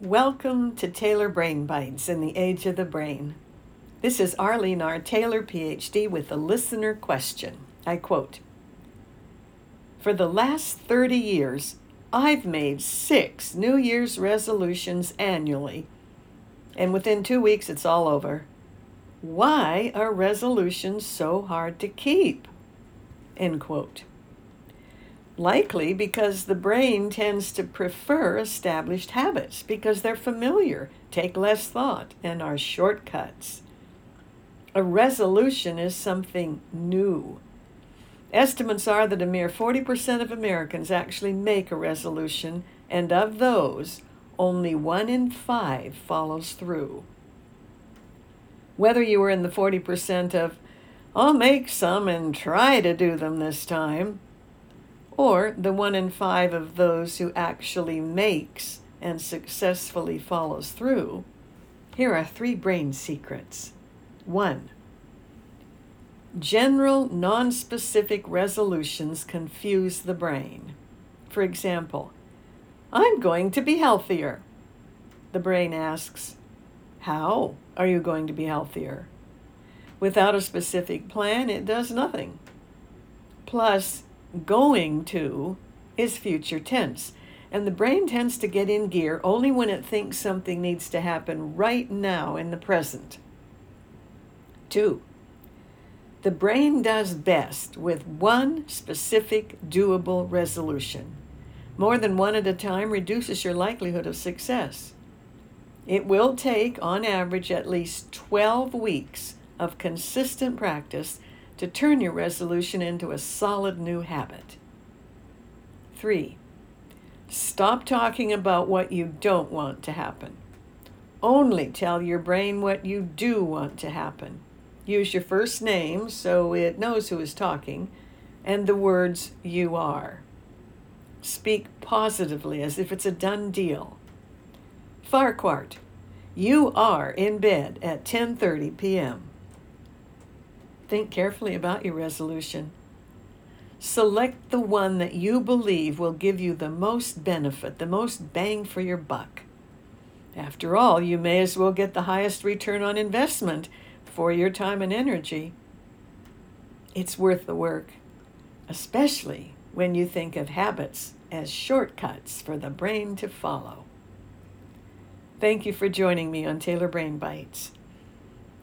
Welcome to Taylor Brain Bites in the Age of the Brain. This is Arlene R. Taylor, PhD, with a listener question. I quote For the last 30 years, I've made six New Year's resolutions annually, and within two weeks it's all over. Why are resolutions so hard to keep? End quote. Likely because the brain tends to prefer established habits because they're familiar, take less thought, and are shortcuts. A resolution is something new Estimates are that a mere 40% of Americans actually make a resolution, and of those, only one in five follows through. Whether you were in the 40% of, I'll make some and try to do them this time, or the one in five of those who actually makes and successfully follows through, here are three brain secrets. One, General, nonspecific resolutions confuse the brain. For example, I'm going to be healthier. The brain asks, How are you going to be healthier? Without a specific plan, it does nothing. Plus, going to is future tense, and the brain tends to get in gear only when it thinks something needs to happen right now in the present. Two, the brain does best with one specific doable resolution. More than one at a time reduces your likelihood of success. It will take, on average, at least 12 weeks of consistent practice to turn your resolution into a solid new habit. 3. Stop talking about what you don't want to happen. Only tell your brain what you do want to happen. Use your first name so it knows who is talking, and the words you are. Speak positively as if it's a done deal. Farquhar, you are in bed at 10:30 p.m. Think carefully about your resolution. Select the one that you believe will give you the most benefit, the most bang for your buck. After all, you may as well get the highest return on investment for your time and energy, it's worth the work, especially when you think of habits as shortcuts for the brain to follow. Thank you for joining me on Taylor Brain Bites.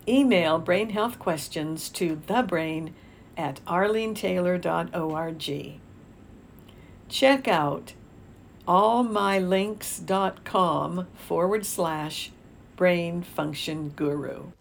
Email brain health questions to thebrain at arlenetaylor.org. Check out allmylinks.com forward slash brain function guru.